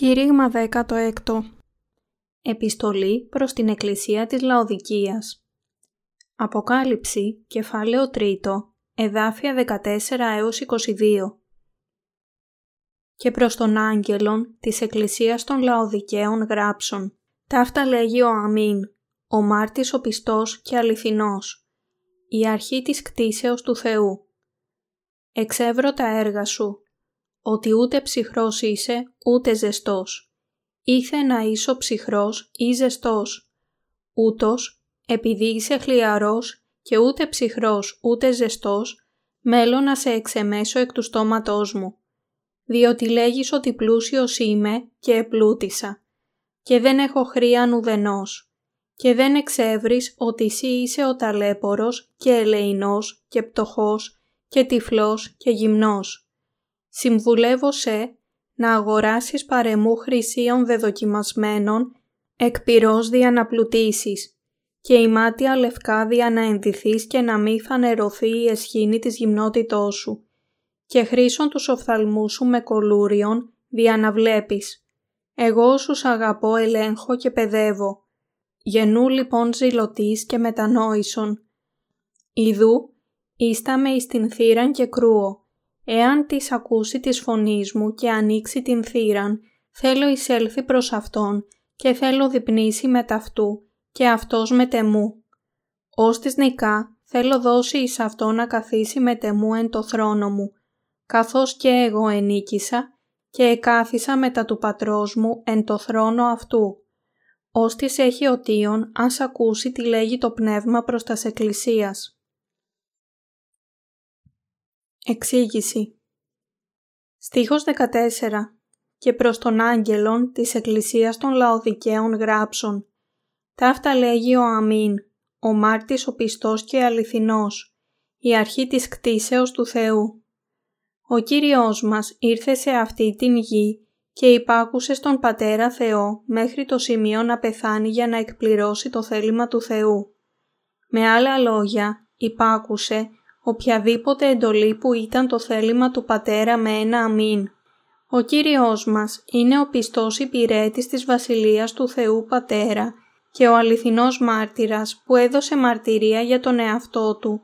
Κήρυγμα 16 Επιστολή προς την Εκκλησία της Λαοδικίας. Αποκάλυψη, κεφάλαιο 3, εδάφια 14 έως 22 Και προς τον άγγελον της Εκκλησίας των Λαοδικαίων γράψον. Ταύτα λέγει ο Αμήν, ο μάρτης ο πιστός και αληθινός, η αρχή της κτίσεως του Θεού. Εξεύρω τα έργα σου, ότι ούτε ψυχρός είσαι, ούτε ζεστός. Ήθε να είσαι ψυχρός ή ζεστός. Ούτως, επειδή είσαι χλιαρός και ούτε ψυχρός ούτε ζεστός, μέλω να σε εξεμέσω εκ του στόματός μου. Διότι λέγεις ότι πλούσιος είμαι και επλούτησα και δεν έχω χρίαν ουδενός και δεν εξεύρεις ότι εσύ είσαι ο ταλέπορος και ελεηνός και πτωχός και τυφλός και γυμνός συμβουλεύω σε να αγοράσεις παρεμού χρυσίων δεδοκιμασμένων εκ πυρός δια να πλουτίσεις και η μάτια λευκά δια να ενδυθείς και να μη φανερωθεί η εσχήνη της γυμνότητός σου και χρήσον τους οφθαλμούς σου με κολούριον δια να βλέπεις. Εγώ σου αγαπώ ελέγχω και παιδεύω. Γενού λοιπόν ζηλωτής και μετανόησον. Ιδού, ίσταμαι εις την θύραν και κρούω Εάν τις ακούσει της φωνής μου και ανοίξει την θύραν, θέλω εισέλθει προς Αυτόν και θέλω δειπνήσει μετ' αυτού και Αυτός μετ' εμού. Όστις νικά θέλω δώσει εις Αυτόν να καθίσει μετ' εμού εν τω θρόνω μου, καθώς και εγώ ενίκησα και εκάθισα μετά του πατρός μου εν τω θρόνω αυτού. Ως της έχει οτίον, ας ακούσει τι λέγει το πνεύμα προς τας εκκλησίας. Εξήγηση Στίχος 14 «Και προς τον άγγελον της Εκκλησίας των Λαοδικαίων γράψων. Ταύτα λέγει ο Αμήν, ο μάρτης ο πιστός και αληθινός, η αρχή της κτίσεως του Θεού. Ο Κύριος μας ήρθε σε αυτή την γη και υπάκουσε στον Πατέρα Θεό μέχρι το σημείο να πεθάνει για να εκπληρώσει το θέλημα του Θεού. Με άλλα λόγια, υπάκουσε οποιαδήποτε εντολή που ήταν το θέλημα του Πατέρα με ένα αμήν. Ο Κύριος μας είναι ο πιστός υπηρέτης της Βασιλείας του Θεού Πατέρα και ο αληθινός μάρτυρας που έδωσε μαρτυρία για τον εαυτό του,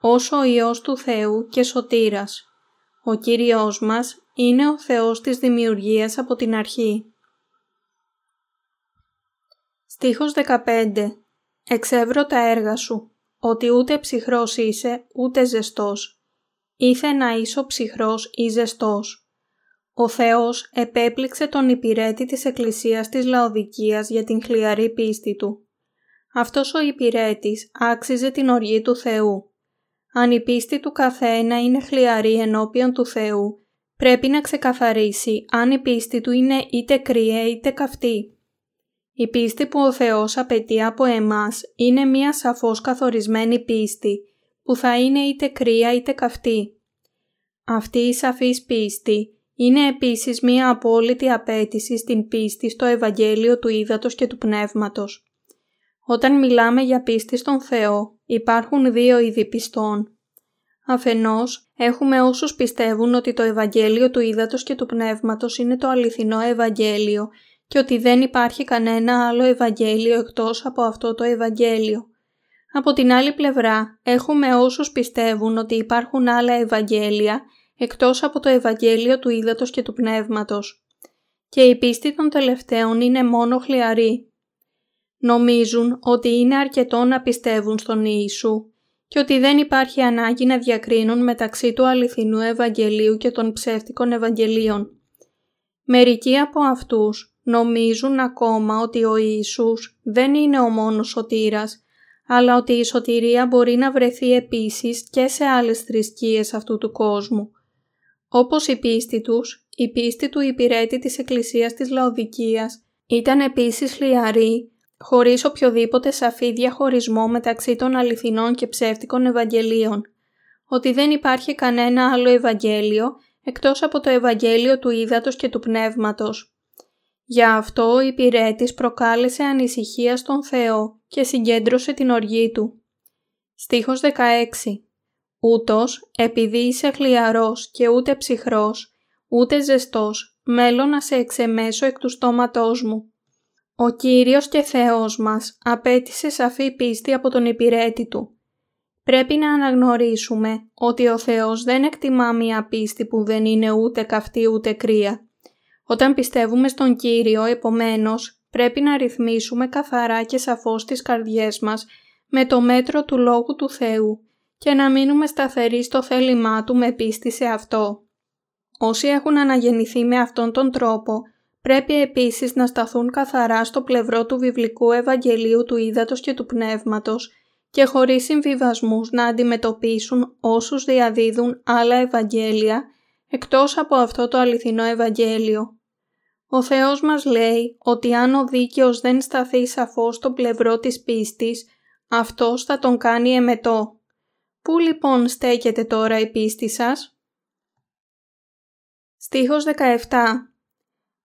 όσο ο Υιός του Θεού και Σωτήρας. Ο Κύριος μας είναι ο Θεός της δημιουργίας από την αρχή. Στίχος 15 «Εξεύρω τα έργα σου, ότι ούτε ψυχρός είσαι, ούτε ζεστός. Ήθε να είσαι ψυχρός ή ζεστός. Ο Θεός επέπληξε τον υπηρέτη της Εκκλησίας της Λαοδικίας για την χλιαρή πίστη του. Αυτός ο υπηρέτης άξιζε την οργή του Θεού. Αν η πίστη του καθένα είναι χλιαρή ενώπιον του Θεού, πρέπει να ξεκαθαρίσει αν η πίστη του είναι είτε κρύα είτε καυτή. Η πίστη που ο Θεός απαιτεί από εμάς είναι μία σαφώς καθορισμένη πίστη που θα είναι είτε κρύα είτε καυτή. Αυτή η σαφής πίστη είναι επίσης μία απόλυτη απέτηση στην πίστη στο Ευαγγέλιο του Ήδατος και του Πνεύματος. Όταν μιλάμε για πίστη στον Θεό υπάρχουν δύο είδη πιστών. Αφενός, έχουμε όσους πιστεύουν ότι το Ευαγγέλιο του Ήδατος και του Πνεύματος είναι το αληθινό Ευαγγέλιο και ότι δεν υπάρχει κανένα άλλο Ευαγγέλιο εκτός από αυτό το Ευαγγέλιο. Από την άλλη πλευρά έχουμε όσους πιστεύουν ότι υπάρχουν άλλα Ευαγγέλια εκτός από το Ευαγγέλιο του Ήδατος και του Πνεύματος. Και η πίστη των τελευταίων είναι μόνο χλιαρή. Νομίζουν ότι είναι αρκετό να πιστεύουν στον Ιησού και ότι δεν υπάρχει ανάγκη να διακρίνουν μεταξύ του αληθινού Ευαγγελίου και των ψεύτικων Ευαγγελίων. Μερικοί από αυτούς νομίζουν ακόμα ότι ο Ιησούς δεν είναι ο μόνος σωτήρας, αλλά ότι η σωτηρία μπορεί να βρεθεί επίσης και σε άλλες θρησκείες αυτού του κόσμου. Όπως η πίστη τους, η πίστη του υπηρέτη της Εκκλησίας της Λαοδικίας ήταν επίσης χλιαρή, χωρίς οποιοδήποτε σαφή διαχωρισμό μεταξύ των αληθινών και ψεύτικων Ευαγγελίων, ότι δεν υπάρχει κανένα άλλο Ευαγγέλιο εκτός από το Ευαγγέλιο του Ήδατος και του Πνεύματος. Γι' αυτό ο υπηρέτης προκάλεσε ανησυχία στον Θεό και συγκέντρωσε την οργή του. Στίχος 16 Ούτως, επειδή είσαι χλιαρός και ούτε ψυχρός, ούτε ζεστός, μέλω να σε εξεμέσω εκ του στόματός μου. Ο Κύριος και Θεός μας απέτησε σαφή πίστη από τον υπηρέτη Του. Πρέπει να αναγνωρίσουμε ότι ο Θεός δεν εκτιμά μια πίστη που δεν είναι ούτε καυτή ούτε κρύα. Όταν πιστεύουμε στον Κύριο, επομένως, πρέπει να ρυθμίσουμε καθαρά και σαφώς τις καρδιές μας με το μέτρο του Λόγου του Θεού και να μείνουμε σταθεροί στο θέλημά Του με πίστη σε αυτό. Όσοι έχουν αναγεννηθεί με αυτόν τον τρόπο, πρέπει επίσης να σταθούν καθαρά στο πλευρό του βιβλικού Ευαγγελίου του Ήδατος και του Πνεύματος και χωρίς συμβιβασμούς να αντιμετωπίσουν όσους διαδίδουν άλλα Ευαγγέλια εκτός από αυτό το αληθινό Ευαγγέλιο. Ο Θεός μας λέει ότι αν ο δίκαιος δεν σταθεί σαφώς στο πλευρό της πίστης, αυτός θα τον κάνει εμετό. Πού λοιπόν στέκεται τώρα η πίστη σας; Στίχος 17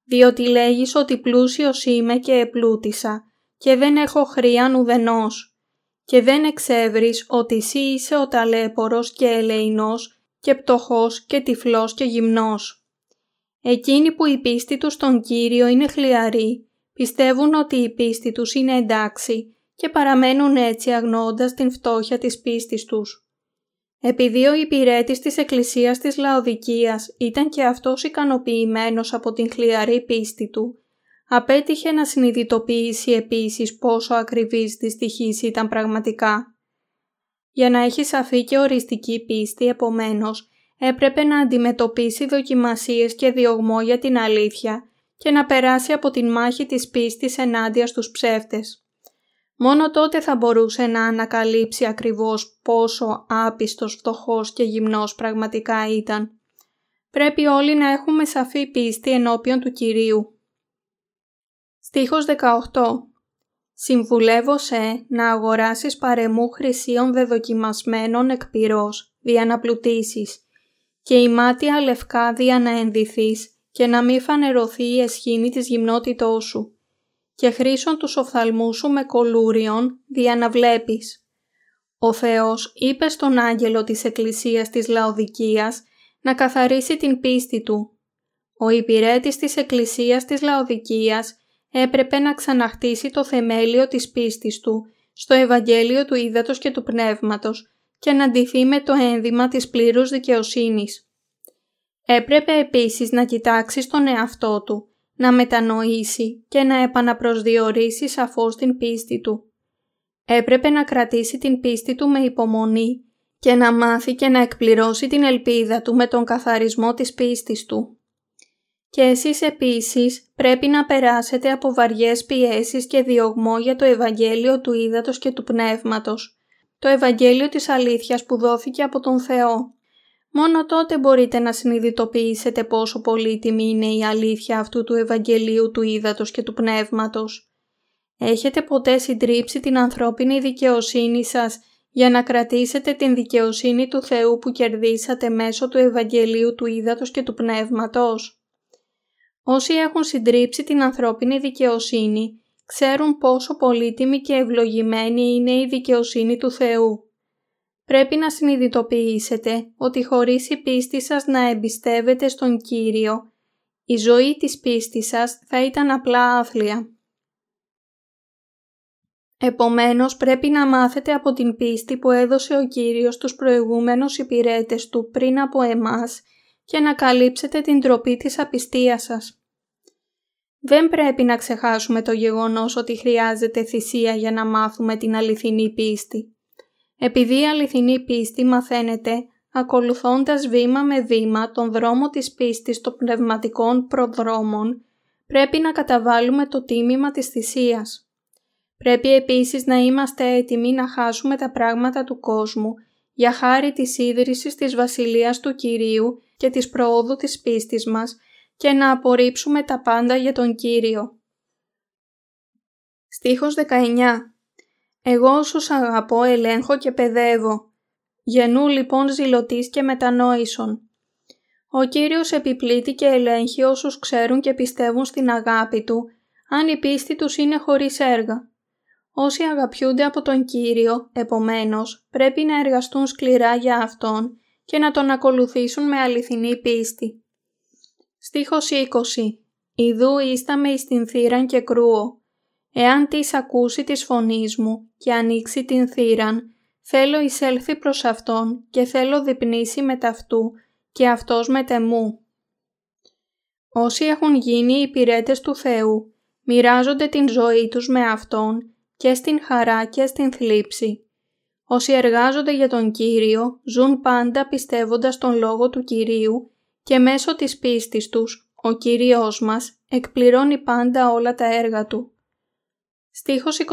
«Διότι λέγεις ότι πλούσιος είμαι και επλούτησα και δεν έχω χρήαν ουδενός και δεν εξεύρεις ότι εσύ είσαι ο ταλέπορος και ελεηνός και πτωχός και τυφλός και γυμνός». Εκείνοι που η πίστη τους στον Κύριο είναι χλιαροί, πιστεύουν ότι η πίστη τους είναι εντάξει και παραμένουν έτσι αγνώντας την φτώχεια της πίστης τους. Επειδή ο υπηρέτης της Εκκλησίας της Λαοδικίας ήταν και αυτός ικανοποιημένος από την χλιαρή πίστη του, απέτυχε να συνειδητοποιήσει επίσης πόσο ακριβής της στοιχής ήταν πραγματικά. Για να έχει σαφή και οριστική πίστη, επομένως, έπρεπε να αντιμετωπίσει δοκιμασίες και διωγμό για την αλήθεια και να περάσει από την μάχη της πίστης ενάντια στους ψεύτες. Μόνο τότε θα μπορούσε να ανακαλύψει ακριβώς πόσο άπιστος, φτωχός και γυμνός πραγματικά ήταν. Πρέπει όλοι να έχουμε σαφή πίστη ενώπιον του Κυρίου. Στίχος 18 Συμβουλεύω σε να αγοράσεις παρεμού χρυσίων δεδοκιμασμένων εκ πυρός, δια να πλουτίσεις, και η μάτια λευκά δια να ενδυθείς και να μην φανερωθεί η εσχήνη της γυμνότητός σου και χρήσον τους οφθαλμούς σου με κολούριον δια να βλέπεις. Ο Θεός είπε στον άγγελο της Εκκλησίας της Λαοδικίας να καθαρίσει την πίστη του. Ο υπηρέτης της Εκκλησίας της Λαοδικίας έπρεπε να ξαναχτίσει το θεμέλιο της πίστης του στο Ευαγγέλιο του Ήδατος και του Πνεύματος και να ντυθεί με το ένδυμα της πλήρους δικαιοσύνης. Έπρεπε επίσης να κοιτάξει στον εαυτό του να μετανοήσει και να επαναπροσδιορίσει σαφώς την πίστη του. Έπρεπε να κρατήσει την πίστη του με υπομονή και να μάθει και να εκπληρώσει την ελπίδα του με τον καθαρισμό της πίστης του. Και εσείς επίσης πρέπει να περάσετε από βαριές πιέσεις και διωγμό για το Ευαγγέλιο του Ήδατος και του Πνεύματος, το Ευαγγέλιο της αλήθειας που δόθηκε από τον Θεό Μόνο τότε μπορείτε να συνειδητοποιήσετε πόσο πολύτιμη είναι η αλήθεια αυτού του Ευαγγελίου του Ήδατος και του Πνεύματος. Έχετε ποτέ συντρίψει την ανθρώπινη δικαιοσύνη σας για να κρατήσετε την δικαιοσύνη του Θεού που κερδίσατε μέσω του Ευαγγελίου του Ήδατος και του Πνεύματος; Όσοι έχουν συντρίψει την ανθρώπινη δικαιοσύνη, ξέρουν πόσο πολύτιμη και ευλογημένη είναι η δικαιοσύνη του Θεού. Πρέπει να συνειδητοποιήσετε ότι χωρίς η πίστη σας να εμπιστεύετε στον Κύριο, η ζωή της πίστης σας θα ήταν απλά άθλια. Επομένως πρέπει να μάθετε από την πίστη που έδωσε ο Κύριος στους προηγούμενους υπηρέτες Του πριν από εμάς και να καλύψετε την τροπή της απιστίας σας. Δεν πρέπει να ξεχάσουμε το γεγονός ότι χρειάζεται θυσία για να μάθουμε την αληθινή πίστη. Επειδή η αληθινή πίστη μαθαίνεται ακολουθώντας βήμα με βήμα τον δρόμο της πίστης των πνευματικών προδρόμων, πρέπει να καταβάλουμε το τίμημα της θυσίας. Πρέπει επίσης να είμαστε έτοιμοι να χάσουμε τα πράγματα του κόσμου για χάρη της ίδρυσης της Βασιλείας του Κυρίου και της προόδου της πίστης μας και να απορρίψουμε τα πάντα για τον Κύριο. Στίχος 19 εγώ όσους αγαπώ ελέγχω και παιδεύω. Γενού λοιπόν ζηλωτής και μετανόησον. Ο Κύριος επιπλήττει και ελέγχει όσους ξέρουν και πιστεύουν στην αγάπη Του, αν η πίστη τους είναι χωρίς έργα. Όσοι αγαπιούνται από τον Κύριο, επομένως, πρέπει να εργαστούν σκληρά για Αυτόν και να Τον ακολουθήσουν με αληθινή πίστη. Στίχος 20 «Ιδού ίσταμε εις την θύραν και κρούω. Εάν της ακούσει της φωνής μου και ανοίξει την θύραν, θέλω εισέλθει προς Αυτόν και θέλω διπνήσει με ταυτού και Αυτός με τεμού». Όσοι έχουν γίνει υπηρέτες του Θεού, μοιράζονται την ζωή τους με Αυτόν και στην χαρά και στην θλίψη. Όσοι εργάζονται για τον Κύριο ζουν πάντα πιστεύοντας τον Λόγο του Κυρίου και μέσω της πίστης τους ο Κύριος μας εκπληρώνει πάντα όλα τα έργα Του. Στίχος 21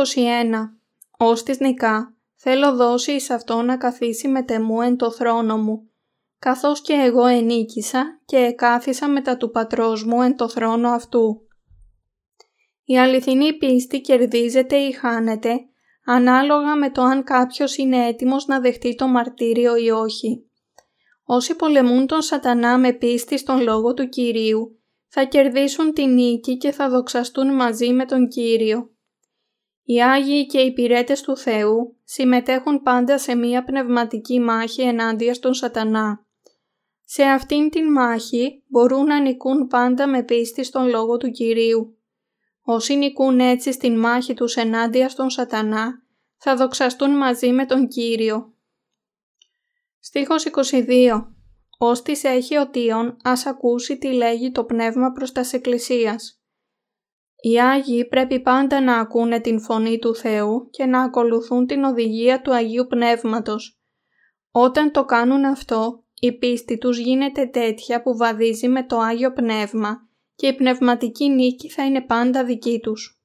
Ως της νικά θέλω δώσει εις αυτό να καθίσει με τεμού εν το θρόνο μου, καθώς και εγώ ενίκησα και εκάθισα μετά του πατρός μου εν το θρόνο αυτού. Η αληθινή πίστη κερδίζεται ή χάνεται ανάλογα με το αν κάποιος είναι έτοιμος να δεχτεί το μαρτύριο ή όχι. Όσοι πολεμούν τον σατανά με πίστη στον λόγο του Κυρίου, θα κερδίσουν την νίκη και θα δοξαστούν μαζί με τον Κύριο. Οι Άγιοι και οι υπηρέτες του Θεού συμμετέχουν πάντα σε μία πνευματική μάχη ενάντια στον σατανά. Σε αυτήν την μάχη μπορούν να νικούν πάντα με πίστη στον λόγο του Κυρίου. Όσοι νικούν έτσι στην μάχη τους ενάντια στον σατανά, θα δοξαστούν μαζί με τον Κύριο. Στίχος 22 Ως της έχει ο Τίον, ας ακούσει τι λέγει το Πνεύμα προς τας Εκκλησίας. Οι Άγιοι πρέπει πάντα να ακούνε την φωνή του Θεού και να ακολουθούν την οδηγία του Αγίου Πνεύματος. Όταν το κάνουν αυτό, η πίστη τους γίνεται τέτοια που βαδίζει με το Άγιο Πνεύμα και η πνευματική νίκη θα είναι πάντα δική τους.